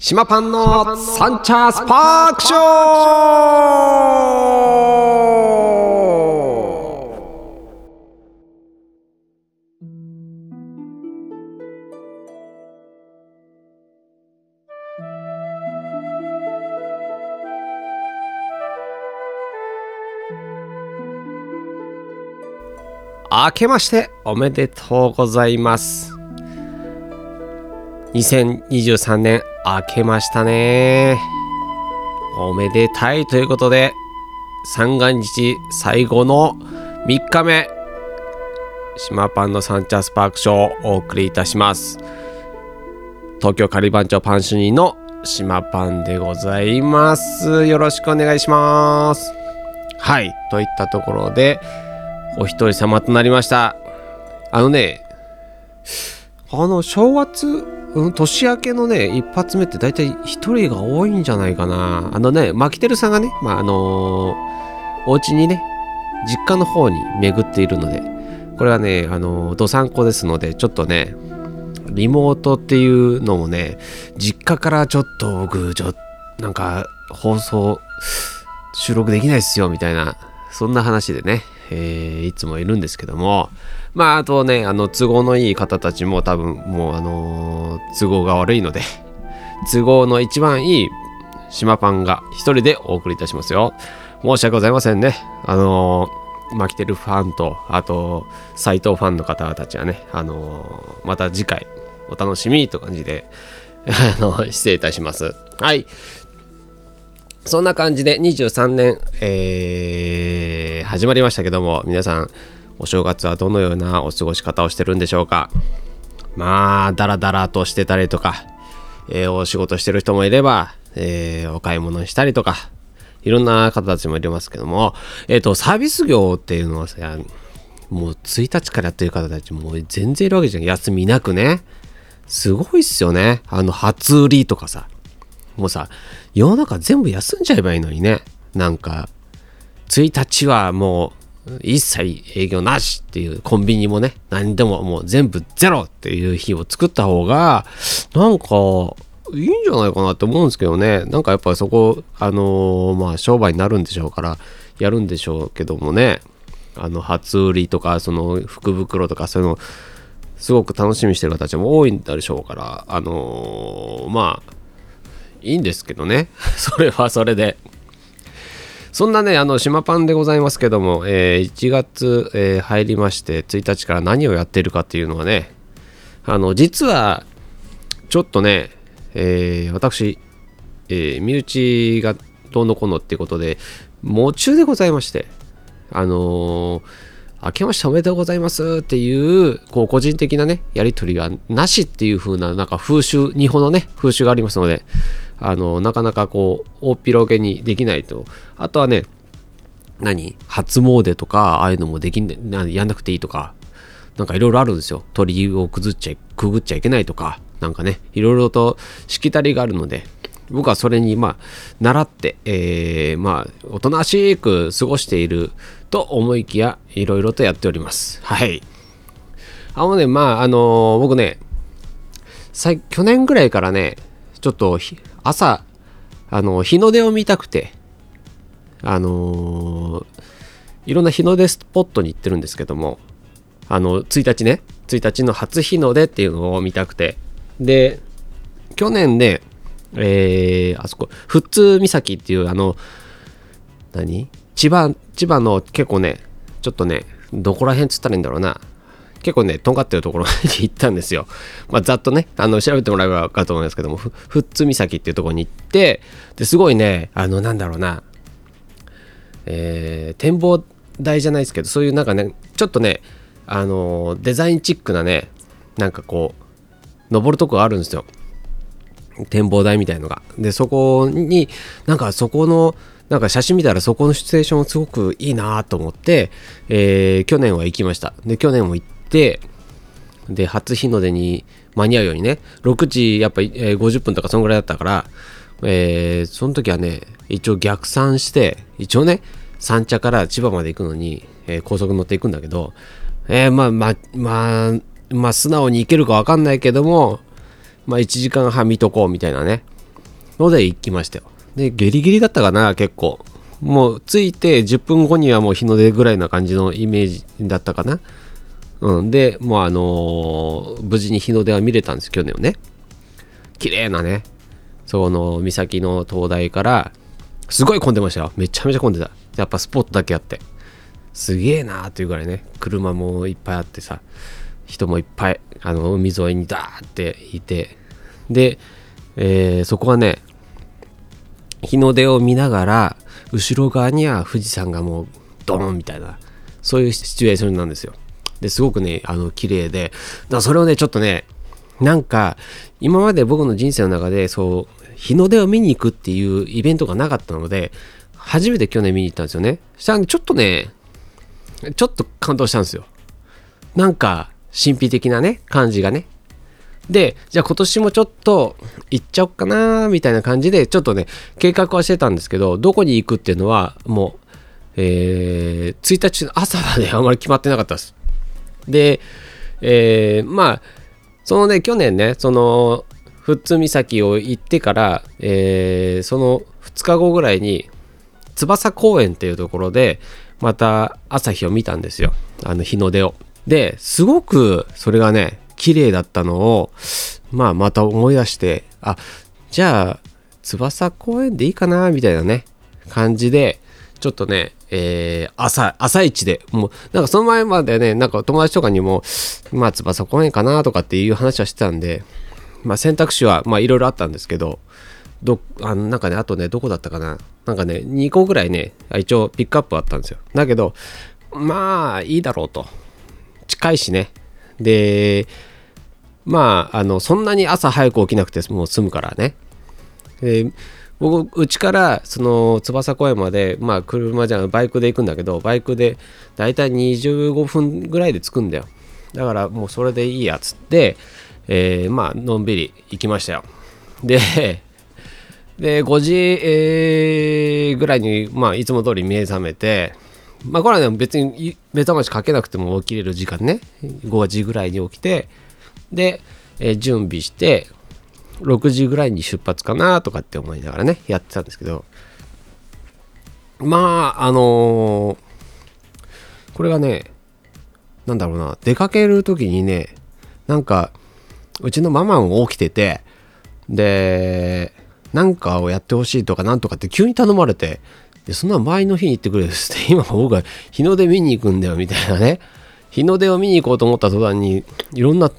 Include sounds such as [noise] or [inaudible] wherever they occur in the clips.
島パンのサンチャースパークショー。明けましておめでとうございます。2023年明けましたね。おめでたいということで三が日最後の3日目島パンのサンチャスパークショーをお送りいたします。東京カリバン町パン主任の島パンでございます。よろしくお願いします。はいといったところでお一人様となりました。あのねあの正月、うん、年明けのね一発目って大体一人が多いんじゃないかな。あのねマキテルさんがねまああのお家にね実家の方に巡っているのでこれはねあのどさんこですのでちょっとねリモートっていうのもね実家からちょっと僕ちょなんか放送収録できないっすよみたいなそんな話でね、えーいつもいるんですけどもまああとねあの都合のいい方たちも多分もうあのー都合が悪いので [laughs] 都合の一番いい島パンが一人でお送りいたしますよ。申し訳ございませんね。あのーマキテルファンとあと斎藤ファンの方たちはねあのーまた次回お楽しみという感じで [laughs] あの失礼いたします。はい。そんな感じで23年、えー始まりましたけども皆さんお正月はどのようなお過ごし方をしてるんでしょうか。まあダラダラとしてたりとか、えーお仕事してる人もいれば、えーお買い物したりとかいろんな方たちもいますけどもえっ、とサービス業っていうのはさもう1日からやってる方たちも全然いるわけじゃん。休みなくね。すごいっすよね。あの初売りとかさ。もうさ世の中全部休んじゃえばいいのにね。なんか1日はもう一切営業なしっていうコンビニもね何でももう全部ゼロっていう日を作った方がなんかいいんじゃないかなって思うんですけどね。なんかやっぱりそこあのーまあ商売になるんでしょうからやるんでしょうけどもね。あの初売りとかその福袋とかそういうのすごく楽しみにしてる方たちも多いんでしょうからあのーまあいいんですけどね。[laughs] それはそれで。そんなねあの島パンでございますけども、えー1月、えー入りまして1日から何をやっているかっていうのはねあの実はちょっとね、えー私、えー身内がどうのこうのっていうことで夢中でございましてあのー明けましておめでとうございますっていう、こう、個人的なね、やりとりがなしっていう風な、なんか風習、日本のね、風習がありますので、あの、なかなかこう、大っ広げにできないと。あとはね、何？初詣とか、ああいうのもできん、やんなくていいとか、なんかいろいろあるんですよ。鳥居をくずっちゃ、くぐっちゃいけないとか、なんかね、いろいろとしきたりがあるので、僕はそれに、まあ、習って、えーまあ、おとなしく過ごしていると思いきや、いろいろとやっております。はい。あのね、まあ、あのー僕ね、去年ぐらいからね、ちょっと朝、あの日の出を見たくて、あのーいろんな日の出スポットに行ってるんですけども、あの、1日ね、1日の初日の出っていうのを見たくて、で、去年ね、えーあそこ、富津岬っていう、あの、何？千葉、千葉の結構ね、ちょっとね、どこら辺っつったらいいんだろうな。結構ね、とんがってるところに行ったんですよ。まあ、ざっとね、あの、調べてもらえば分かると思いますけども、富津岬っていうところに行って、ですごいね、あの、なんだろうな、えー展望台じゃないですけどそういうなんかねちょっとねあのデザインチックなねなんかこう登るとこがあるんですよ。展望台みたいのが。でそこになんかそこのなんか写真見たらそこのシチュエーションすごくいいなと思って、えー去年は行きました。で去年も行ってで初日の出に間に合うようにね6時やっぱ、え50分とかそんぐらいだったから、えーその時はね一応逆算して一応ね三茶から千葉まで行くのに、えー高速乗っていくんだけど、えーまあまあまあまあ素直に行けるか分かんないけどもまあ1時間半見とこうみたいなねので行きましたよ。で、ギリギリだったかな、結構。もう着いて10分後にはもう日の出ぐらいな感じのイメージだったかな。うん、で、もうあのー、無事に日の出は見れたんです、去年はね。綺麗なね、その岬の灯台から、すごい混んでましたよ。めちゃめちゃ混んでた。やっぱスポットだけあって。すげえなーっていうぐらいね、車もいっぱいあってさ、人もいっぱい、あの、海沿いにダーっていて、で、えー、そこはね、日の出を見ながら、後ろ側には富士山がもうドーンみたいな、そういうシチュエーションなんですよ。で、すごくね、あの、綺麗で、だそれをね、ちょっとね、なんか、今まで僕の人生の中で、そう、日の出を見に行くっていうイベントがなかったので、初めて去年見に行ったんですよね。したら、ちょっとね、ちょっと感動したんですよ。なんか、神秘的なね、感じがね。で、じゃあ今年もちょっと行っちゃおっかなみたいな感じで、ちょっとね、計画はしてたんですけど、どこに行くっていうのは、もう、えー、1日の朝まであんまり決まってなかったです。で、えー、まあ、そのね、去年ね、その、富津岬を行ってから、えー、その2日後ぐらいに、翼公園っていうところで、また朝日を見たんですよ。あの日の出を。で、すごくそれがね、綺麗だったのを、まあまた思い出して、あ、じゃあ、翼公園でいいかな、みたいなね、感じで、ちょっとね、えー、朝、朝一で、もう、なんかその前までね、なんか友達とかにも、まあ、翼公園かなとかっていう話はしてたんで、まあ、選択肢は、まあ、いろいろあったんですけど、ど、あの、なんかね、あとね、どこだったかな？なんかね、2個ぐらいね、一応ピックアップあったんですよ。だけど、まあ、いいだろうと。近いしね。で、まあ、あの、そんなに朝早く起きなくてもう済むからね。で僕、うちからその翼公園まで、まあ車じゃバイクで行くんだけど、バイクでだいたい25分ぐらいで着くんだよ。だからもうそれでいいやつって、えー、まあのんびり行きましたよ。で、で、5時、えー、ぐらいに、まあいつも通り目覚めて、まあこれはね別に目覚ましかけなくても起きれる時間ね、5時ぐらいに起きて、で、えー、準備して、6時ぐらいに出発かなとかって思いながらね、やってたんですけど、まあ、あのー、これがね、なんだろうな、出かける時にね、なんか、うちのママも起きてて、で、なんかをやってほしいとかなんとかって急に頼まれて、で、そんな前の日に行ってくれですって、[laughs] 今僕が日の出見に行くんだよみたいなね。日の出を見に行こうと思った途端に、いろんな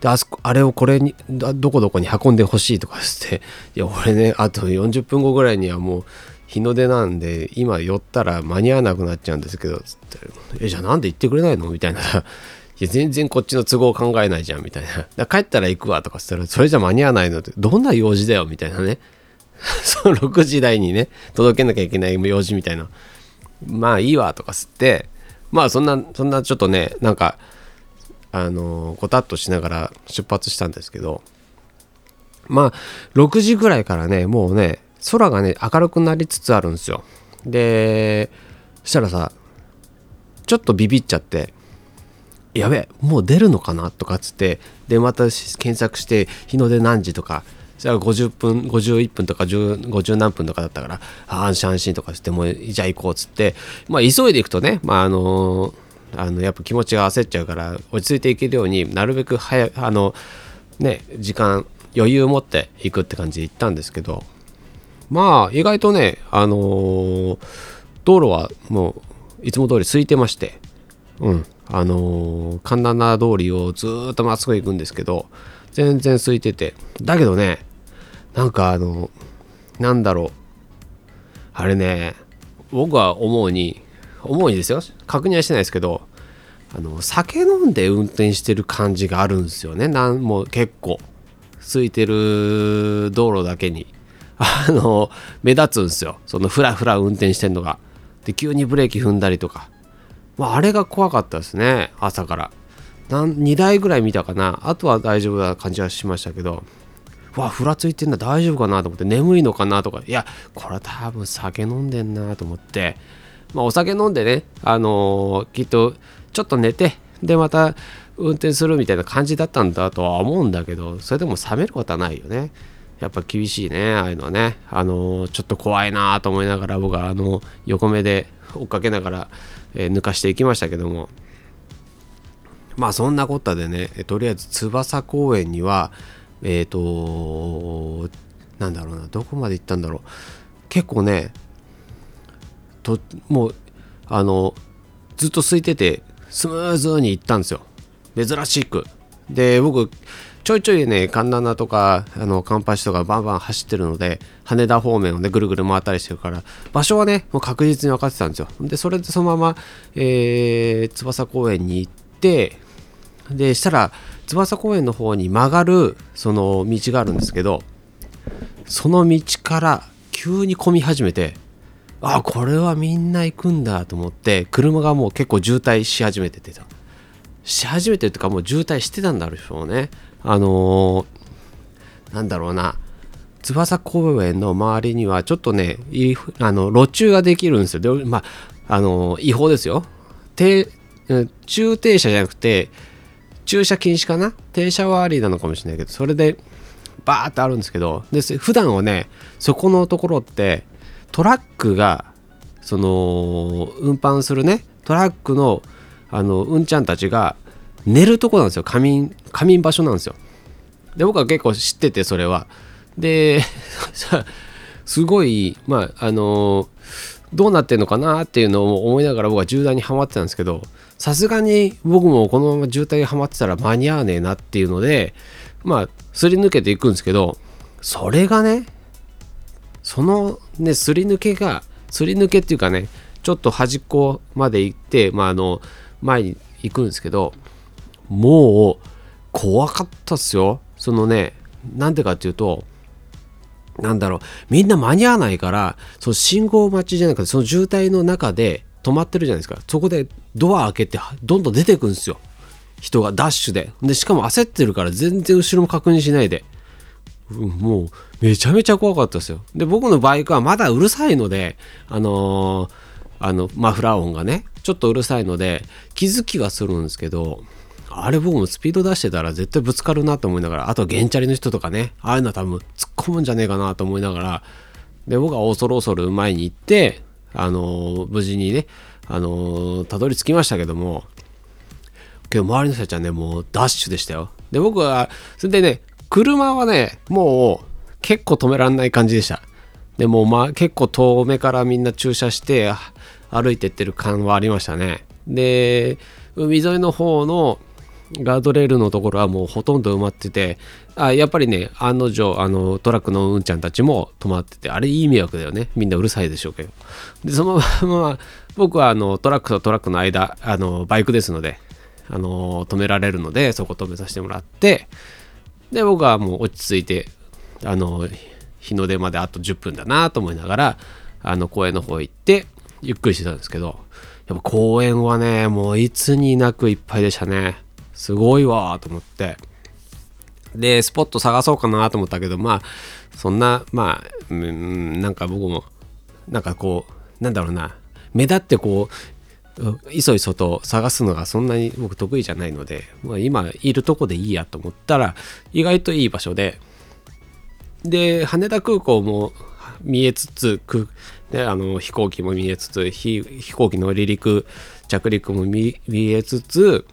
で、あそこ、あれをこれに、どこどこに運んでほしいとかして、いや、俺ね、あと40分後ぐらいにはもう日の出なんで、今寄ったら間に合わなくなっちゃうんですけど、つって、え、じゃあなんで行ってくれないの？みたいな。[laughs] いや、全然こっちの都合を考えないじゃん、みたいな。帰ったら行くわ、とかしたら、それじゃ間に合わないの？って、どんな用事だよ、みたいなね。[laughs] その6時台にね、届けなきゃいけない用事みたいな。まあいいわ、とか吸って、まあそんな、そんなちょっとね、なんか、あのごたっとしながら出発したんですけどまあ6時ぐらいからねもうね空がね明るくなりつつあるんですよ。でそしたらさちょっとビビっちゃってやべえもう出るのかなとかっつってでまた検索して日の出何時とかそしたら50分51分とか50何分とかだったから安心安心とかしてもうじゃあ行こうっつってまあ急いでいくとねまああのーあのやっぱ気持ちが焦っちゃうから落ち着いていけるようになるべく早あのね時間余裕を持っていくって感じで行ったんですけどまあ意外とねあのー、道路はもういつも通り空いてましてうんあのー、神奈川通りをずっとまっすぐ行くんですけど全然空いててだけどねなんかあのなんだろう。あれね僕は思うに思うにですよ。確認はしてないですけどあの酒飲んで運転してる感じがあるんですよね。なんも結構。空いてる道路だけに。[laughs] あの目立つんですよ。そのフラフラ運転してんのが。で急にブレーキ踏んだりとか、まあ、あれが怖かったですね。朝から。2台ぐらい見たかな。あとは大丈夫な感じはしましたけど。わふらついてんだ大丈夫かなと思って。眠いのかなとか。いやこれは多分酒飲んでんなと思って。まあ、お酒飲んでね、あのー、きっとちょっと寝て、で、また運転するみたいな感じだったんだとは思うんだけど、それでも冷めることはないよね。やっぱ厳しいねああいうのはね。あのちょっと怖いなと思いながら僕はあの横目で追っかけながら、えー、抜かしていきましたけども。まあそんなこったでねとりあえず翼公園にはえっ、ー、となんだろうなどこまで行ったんだろう。結構ねともうあのずっと空いててスムーズに行ったんですよ。珍しく。で僕ちょいちょいね環七とかあのカンパチとかバンバン走ってるので羽田方面をねぐるぐる回ったりしてるから場所はねもう確実に分かってたんですよ。でそれでそのまま、えー、翼公園に行ってでしたら翼公園の方に曲がるその道があるんですけどその道から急に混み始めてあこれはみんな行くんだと思って車がもう結構渋滞し始めててたし始めてるとかもう渋滞してたんだろうね。あのー、なんだろうな。翼公園の周りにはちょっとねあの路中ができるんですよ。でまああのー、違法ですよ。停駐停車じゃなくて駐車禁止かな？停車はありなのかもしれないけどそれでバーってあるんですけどで普段はねそこのところってトラックがその運搬するねトラックのあのうんちゃんたちが寝るとこなんですよ。仮眠仮眠場所なんですよ。で僕は結構知っててそれは。で [laughs] すごいまああのどうなってんのかなっていうのを思いながら僕は渋滞にはまってたんですけどさすがに僕もこのまま渋滞にはまってたら間に合わねえなっていうのでまあすり抜けていくんですけどそれがねそのねすり抜けがすり抜けっていうかねちょっと端っこまで行ってまああの前に行くんですけどもう怖かったっすよ。そのねなんでかっていうとなんだろうみんな間に合わないからその信号待ちじゃなくてその渋滞の中で止まってるじゃないですか。そこでドア開けてどんどん出てくんですよ。人がダッシュで。でしかも焦ってるから全然後ろも確認しないで、もうめちゃめちゃ怖かったですよ。で僕のバイクはまだうるさいのであのー、あのマフラー音がねちょっとうるさいので気づきはするんですけどあれ僕もスピード出してたら絶対ぶつかるなと思いながらあとゲンチャリの人とかねああいうのは多分突っ込むんじゃねえかなと思いながらで僕は恐る恐る前に行ってあのー、無事にねあのー、たどり着きましたけどもけど周りの人たちはねもうダッシュでしたよ。で僕はそれでね車はねもう結構止めらんない感じでした。でもまあ結構遠目からみんな駐車して歩いてってる感はありましたね。で海沿いの方のガードレールのところはもうほとんど埋まっててあやっぱりね案の定あのトラックのうんちゃんたちも止まっててあれいい迷惑だよね。みんなうるさいでしょうけど。でその [laughs] まま僕はあのトラックとトラックの間あのバイクですのであの止められるのでそこ止めさせてもらってで僕はもう落ち着いてあの日の出まであと10分だなと思いながらあの公園の方行ってゆっくりしてたんですけどやっぱ公園はねもういつになくいっぱいでしたね。すごいわと思って。でスポット探そうかなと思ったけどまあそんなまあうんなんか僕もなんかこうなんだろうな目立ってこういそいそと探すのがそんなに僕得意じゃないので、まあ、今いるとこでいいやと思ったら意外といい場所でで羽田空港も見えつつであの飛行機も見えつつ飛行機の離陸着陸も見えつつ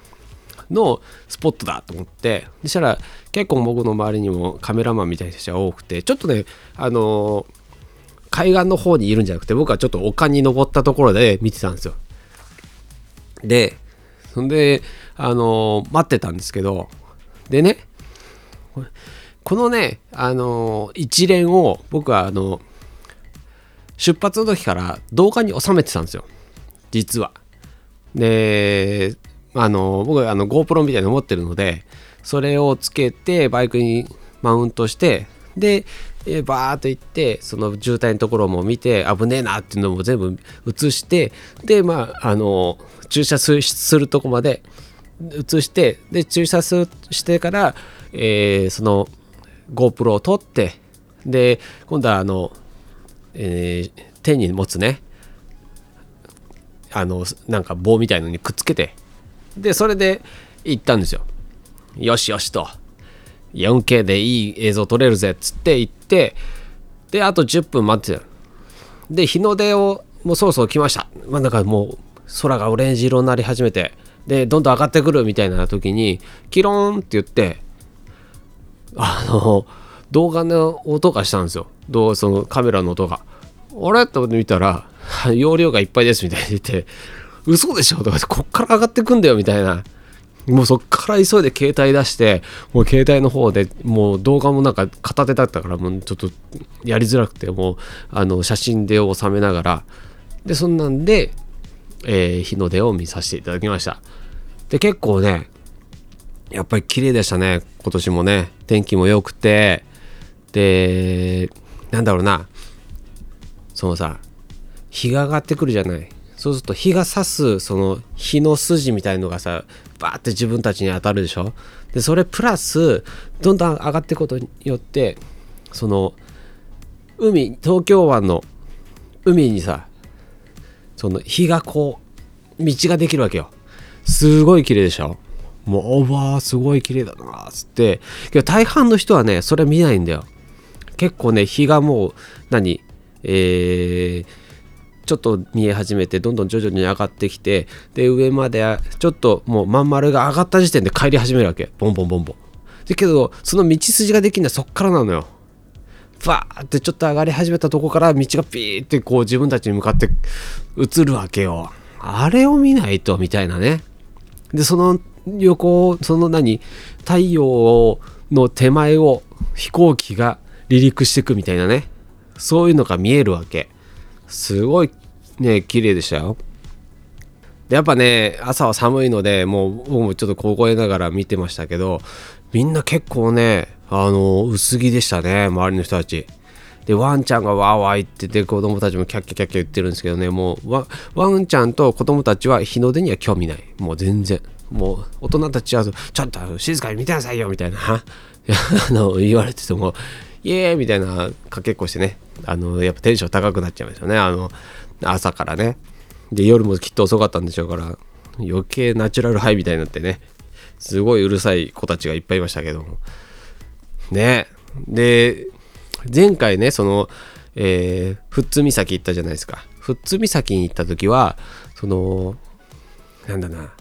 のスポットだと思って。そしたら結構僕の周りにもカメラマンみたいな人が多くてちょっとねあの海岸の方にいるんじゃなくて僕はちょっと丘に登ったところで見てたんですよ。でそんであの待ってたんですけどでねこのねあの一連を僕はあの出発の時から動画に収めてたんですよ。実は。であの僕はあの GoPro みたいなの持ってるのでそれをつけてバイクにマウントしてでバーっと行ってその渋滞のところも見て危ねえなっていうのも全部映してでまああの駐車するとこまで映してで駐車してから、えー、その GoPro を撮ってで今度はあの、えー、手に持つねあのなんか棒みたいのにくっつけてでそれで行ったんですよ。よしよしと。4K でいい映像撮れるぜっつって行ってであと10分待ってたで日の出をもうそろそろ来ました。まあなんかもう空がオレンジ色になり始めてでどんどん上がってくるみたいな時にキローンって言ってあの動画の音がしたんですよ。どうそのカメラの音が。あれ？と思って見たら [laughs] 容量がいっぱいですみたいに言って嘘でしょ？とかってこっから上がってくんだよみたいな。もうそっから急いで携帯出してもう携帯の方でもう動画もなんか片手だったからもうちょっとやりづらくてもうあの写真で収めながら。でそんなんで、えー、日の出を見させていただきました。で結構ねやっぱり綺麗でしたね今年もね。天気も良くて。でなんだろうな。そのさ日が上がってくるじゃない。そうすると日が差すその日の筋みたいのがさバーって自分たちに当たるでしょ。でそれプラスどんどん上がっていくことによってその海東京湾の海にさその日がこう道ができるわけよ。すごい綺麗でしょ。もうおばーすごい綺麗だなっつって。けど大半の人はねそれ見ないんだよ。結構ね日がもう何えー、ちょっと見え始めてどんどん徐々に上がってきてで上までちょっともうまん丸が上がった時点で帰り始めるわけ。ボンボンボンボン。だけどその道筋ができるのはそっからなのよ。バーってちょっと上がり始めたとこから道がピーってこう自分たちに向かって映るわけよ。あれを見ないとみたいなね。でその横その何太陽の手前を飛行機が離陸していくみたいなね。そういうのが見えるわけ。すごいね綺麗でしたよ。やっぱね朝は寒いのでもう僕もちょっと凍えながら見てましたけどみんな結構ねあの薄着でしたね周りの人たち。でワンちゃんがワーワー言ってて子供たちもキャッキャキャッキャ言ってるんですけどねもうワワンちゃんと子供たちは日の出には興味ない。もう全然。もう大人たちはちょっと静かに見てなさいよみたいな。[laughs] あの言われててもイエーイみたいなかけっこしてね。あのやっぱテンション高くなっちゃいましたね。あの朝からね。で夜もきっと遅かったんでしょうから余計ナチュラルハイみたいになってね。すごいうるさい子たちがいっぱいいましたけども。ね。で前回ねそのえー、富津岬行ったじゃないですか。富津岬に行った時はそのなんだな。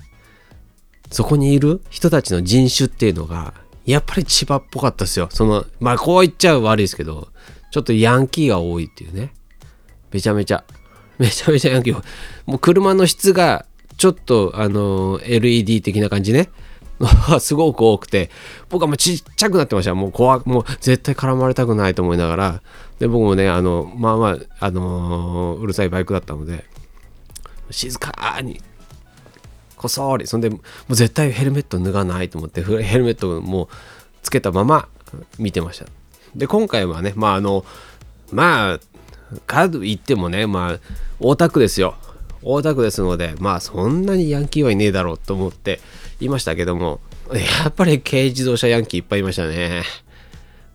そこにいる人たちの人種っていうのがやっぱり千葉っぽかったですよ。その、まあこう言っちゃう悪いですけど、ちょっとヤンキーが多いっていうね。めちゃめちゃ、めちゃめちゃヤンキー。もう車の質がちょっとあの LED 的な感じね。[laughs] すごく多くて、僕はもうちっちゃくなってました。もう怖もう絶対絡まれたくないと思いながら、で、僕もね、あの、まあまあ、あのー、うるさいバイクだったので、静かにこそり。そんでもう絶対ヘルメット脱がないと思ってヘルメットもうつけたまま見てました。で今回はねまああのまあカード行ってもねまあ大田区ですよ。大田区ですのでまあそんなにヤンキーはいねえだろうと思っていましたけどもやっぱり軽自動車ヤンキーいっぱいいましたね。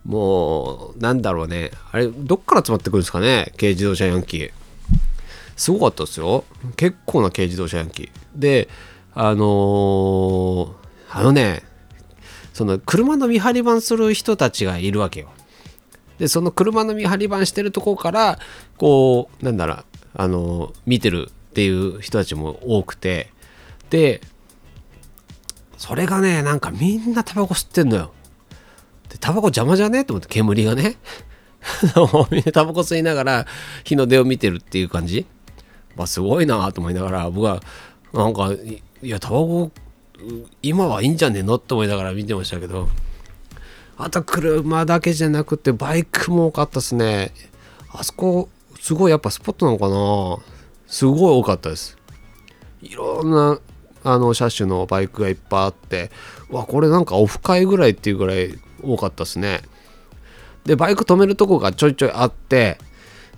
もうなんだろうね。あれどっから集まってくるんですかね軽自動車ヤンキー。すごかったですよ。結構な軽自動車ヤンキー。であのー、あのね、その車の見張り番する人たちがいるわけよ。で、その車の見張り番してるとこから、こう、なんだろう、あのー、見てるっていう人たちも多くて、で、それがね、なんかみんなタバコ吸ってんのよ。で、タバコ邪魔じゃね？えと思って、煙がね。[laughs] みんなタバコ吸いながら日の出を見てるっていう感じ。まあ、すごいなと思いながら、僕は、なんか、いやタバコ今はいいんじゃねえのって思いながら見てましたけど。あと車だけじゃなくてバイクも多かったですね。あそこすごいやっぱスポットなのかな。すごい多かったです。いろんなあの車種のバイクがいっぱいあって。わこれなんかオフ会ぐらいっていうぐらい多かったですね。でバイク止めるとこがちょいちょいあって。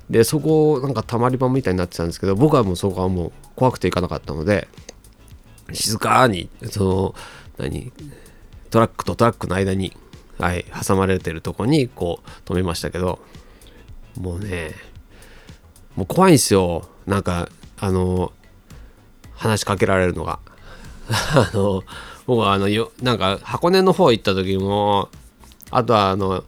でそこなんかたまり場みたいになってたんですけど僕はもうそこはもう怖くて行かなかったので。静かにその何トラックとトラックの間に、はい、挟まれてるとこにこう止めましたけどもうねもう怖いんですよ。なんかあの話しかけられるのが。[laughs] あの僕はあのよなんか箱根の方行った時もあとはあの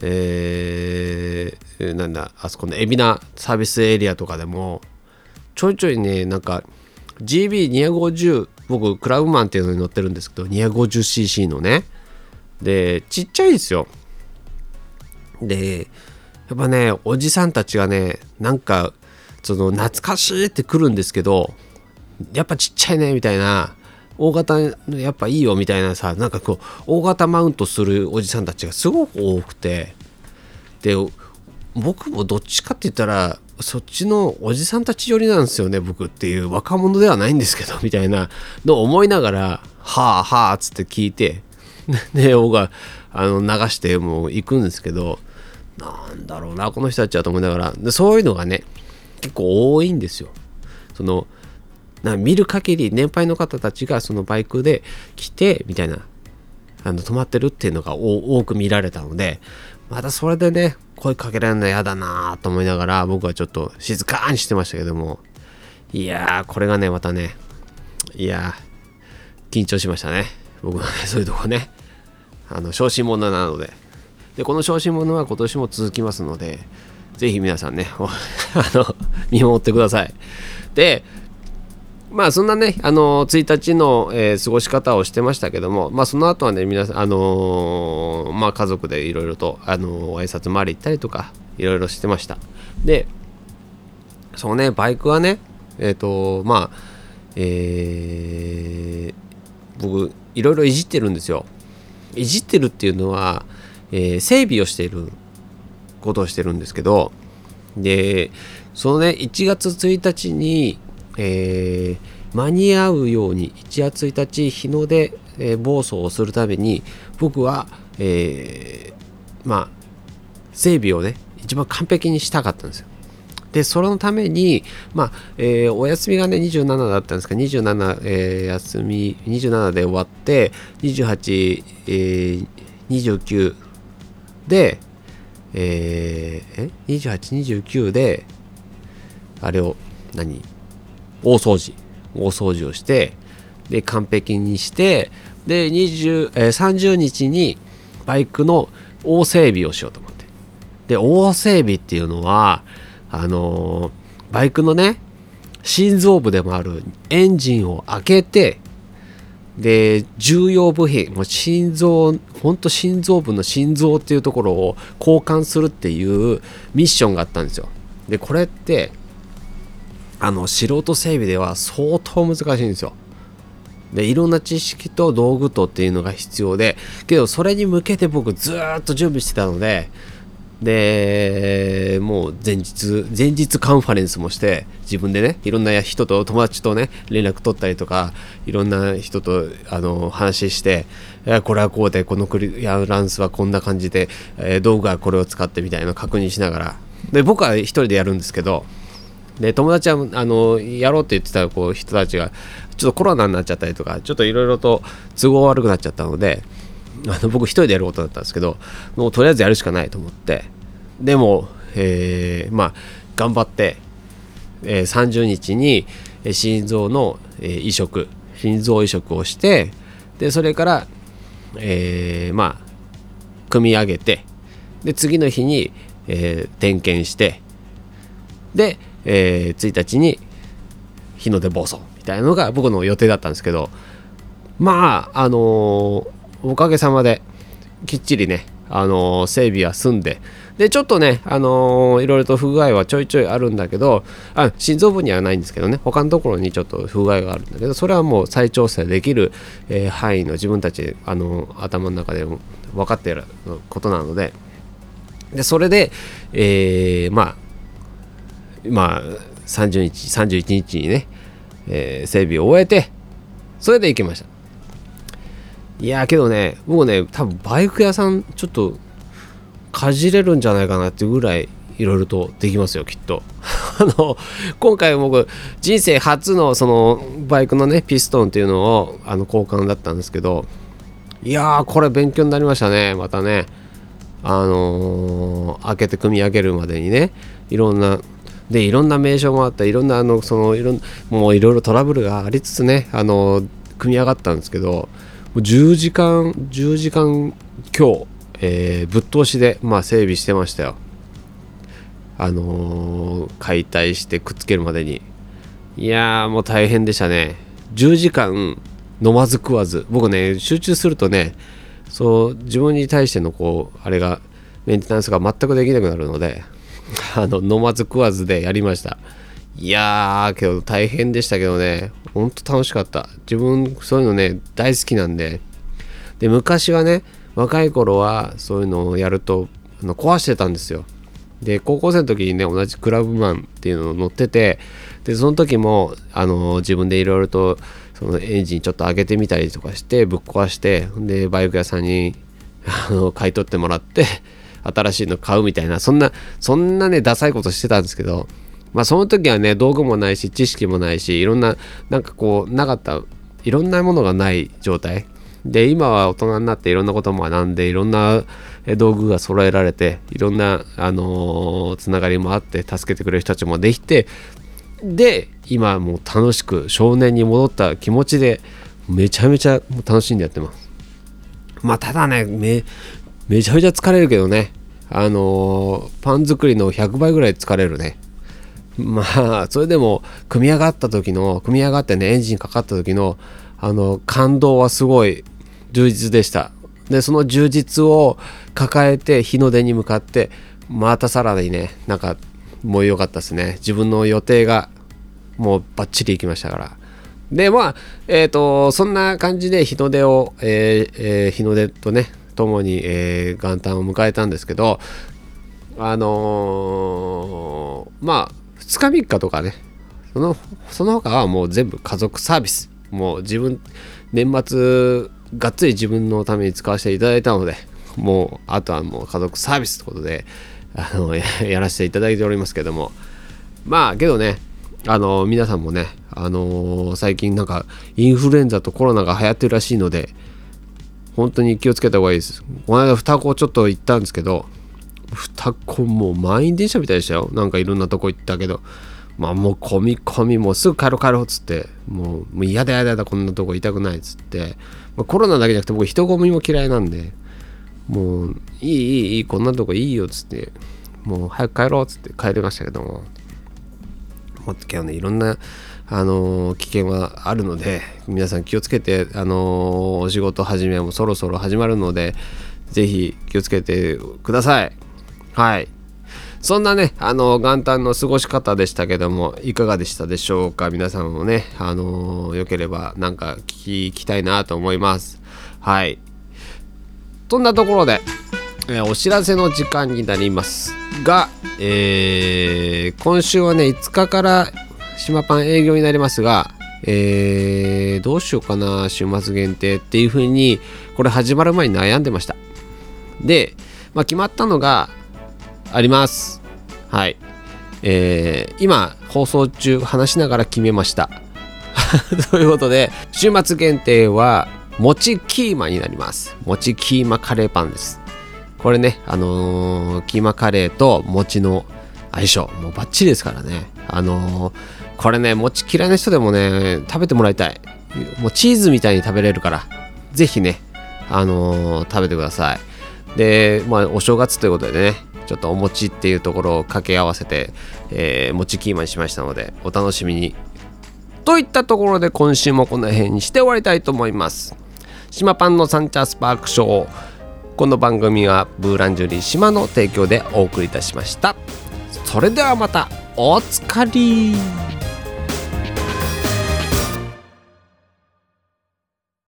えー、なんだあそこの海老名サービスエリアとかでもちょいちょいねなんか GB250 僕クラウマンっていうのに乗ってるんですけど 250cc のね。でちっちゃいですよ。でやっぱねおじさんたちがねなんかその懐かしいって来るんですけどやっぱちっちゃいねみたいな大型やっぱいいよみたいなさなんかこう大型マウントするおじさんたちがすごく多くて。で僕もどっちかって言ったらそっちのおじさんたち寄りなんですよね僕っていう若者ではないんですけどみたいなのを思いながらはあはあっつって聞いて [laughs] で僕があの流してもう行くんですけどなんだろうなこの人たちはと思いながらでそういうのがね結構多いんですよ。そのな見る限り年配の方たちがそのバイクで来てみたいなあの止まってるっていうのが多く見られたのでまたそれでね声かけられるの嫌だなと思いながら僕はちょっと静かにしてましたけども。いやーこれがねまたねいや緊張しましたね。僕はねそういうとこね。あの小心者なので。でこの小心者は今年も続きますのでぜひ皆さんね [laughs] あの見守ってください。でまあそんなね、あの1日の、えー、過ごし方をしてましたけども、まあその後はね、皆さん、あのー、まあ家族でいろいろと、あのー、挨拶回り行ったりとか、いろいろしてました。で、そうね、バイクはね、えっ、と、まあ、えー、僕、いろいろいじってるんですよ。いじってるっていうのは、え整備をしていることをしてるんですけど、で、そのね、1月1日に、えー、間に合うように1月1日日の出、えー、暴走をするために僕は、えー、まあ整備をね一番完璧にしたかったんですよ。でそのために、まあえー、お休みがね27だったんですが27、えー、休み27で終わって28、えー、29で、えー、え？2829であれを何？大掃除大掃除をしてで完璧にしてで20、えー、30日にバイクの大整備をしようと思って。で大整備っていうのはあのー、バイクのね心臓部でもあるエンジンを開けてで重要部品もう心臓ほんと心臓部の心臓っていうところを交換するっていうミッションがあったんですよ。でこれってあの素人整備では相当難しいんですよ。でいろんな知識と道具とっていうのが必要でけどそれに向けて僕ずっと準備してたのででもう前日前日カンファレンスもして自分でねいろんな人と友達とね連絡取ったりとかいろんな人とあの話してこれはこうでこのクリアランスはこんな感じで、道具はこれを使ってみたいなの確認しながらで僕は一人でやるんですけどで友達はあのやろうって言ってたこう人たちがちょっとコロナになっちゃったりとかちょっといろいろと都合悪くなっちゃったのであの僕一人でやることだったんですけどもうとりあえずやるしかないと思ってでも、えー、まあ頑張って、えー、30日に心臓の、えー、移植心臓移植をしてでそれから、えー、まあ組み上げてで次の日に、え、点検してでえー、1日に日の出暴走みたいなのが僕の予定だったんですけどまああのー、おかげさまできっちりね、あのー、整備は済んででちょっとね、あのー、いろいろと不具合はちょいちょいあるんだけどあ心臓部にはないんですけどね他のところにちょっと不具合があるんだけどそれはもう再調整できる、えー、範囲の自分たち、あの頭の中でも分かっていることなのででそれで、えまあまあ、30日、31日にね、えー、整備を終えて、それで行きました。いやけどね、僕ね、多分バイク屋さん、ちょっと、かじれるんじゃないかなっていうぐらい、いろいろとできますよ、きっと。[laughs] あの、今回僕、人生初の、その、バイクのね、ピストンっていうのを、あの、交換だったんですけど、いやー、これ勉強になりましたね、またね。あのー、開けて組み上げるまでにね、いろんなでいろんな名称もあったいろんなあのそのいろんもういろいろトラブルがありつつねあの組み上がったんですけど10時間10時間今日、えー、ぶっ通しで、まあ、整備してましたよ。あのー、解体してくっつけるまでに。いやーもう大変でしたね。10時間飲まず食わず。僕ね集中するとねそう自分に対してのこうあれがメンテナンスが全くできなくなるので [laughs] あの飲まず食わずでやりました。いやーけど大変でしたけどね。ほんと楽しかった。自分そういうのね大好きなんで。で昔はね若い頃はそういうのをやるとあの壊してたんですよ。で高校生の時にね同じクラブマンっていうのを乗っててでその時もあの自分でいろいろとそのエンジンちょっと上げてみたりとかしてぶっ壊してでバイク屋さんにあの買い取ってもらって新しいの買うみたいなそんなそんなねダサいことしてたんですけどまあその時はね道具もないし知識もないしいろんななんかこうなかったいろんなものがない状態。で今は大人になっていろんなことも学んでいろんな道具が揃えられていろんな、あのー、つながりもあって助けてくれる人たちもできてで今もう楽しく少年に戻った気持ちでめちゃめちゃ楽しんでやってます。まあただねめちゃめちゃ疲れるけどね。あのー、パン作りの100倍ぐらい疲れるね。まあそれでも組み上がった時の組み上がってねエンジンかかった時のあの感動はすごい充実でした。でその充実を抱えて日の出に向かってまたさらにねなんかもう良かったですね。自分の予定がもうバッチリいきましたから。でまあえっ、ー、とそんな感じで日の出を、えーえー、日の出とね共に、えー、元旦を迎えたんですけどあのー、まあ2日3日とかねそのその他はもう全部家族サービス。もう自分年末がっつり自分のために使わせていただいたのでもうあとはもう家族サービスってことであの [laughs] やらせていただいておりますけども。まあけどねあの皆さんもねあのー、最近なんかインフルエンザとコロナが流行ってるらしいので本当に気をつけた方がいいです。この間双子ちょっと行ったんですけど双子もう満員電車みたいでしたよ。なんかいろんなとこ行ったけど。まあもう込み込みもうすぐ帰ろう帰ろうっつって。もうもう嫌だ嫌だ嫌だこんなとこ痛くないっつって、まあ、コロナだけじゃなくて僕人混みも嫌いなんで。もういいいいいいこんなとこいいよっつって。もう早く帰ろうっつって帰りましたけども。もっと今日ねいろんなあの、危険はあるので皆さん気をつけてあの、お仕事始めもそろそろ始まるのでぜひ気をつけてくださいはいそんなね、あの、元旦の過ごし方でしたけども、いかがでしたでしょうか？皆さんもね、あのよければなんか聞きたいなと思います。はい。そんなところで、えー、お知らせの時間になりますが、えー、今週はね、5日から島パン営業になりますが、えー、どうしようかな、週末限定っていう風に、これ始まる前に悩んでました。で、まあ、決まったのが、あります。はい。えー、今、放送中話しながら決めました。[laughs] ということで、週末限定は、餅キーマになります。餅キーマカレーパンです。これね、あのー、キーマカレーと餅の相性、もうバッチリですからね。あのー、これね、餅嫌いな人でもね、食べてもらいたい。もうチーズみたいに食べれるから、ぜひね、あのー、食べてください。で、まあ、お正月ということでね、ちょっとお餅っていうところを掛け合わせて、えー、餅キーマにしましたのでお楽しみに。といったところで今週もこの辺にして終わりたいと思います。島パンのサンチャースパークショー。この番組はブーランジュリー島の提供でお送りいたしました。それではまた。おつかり。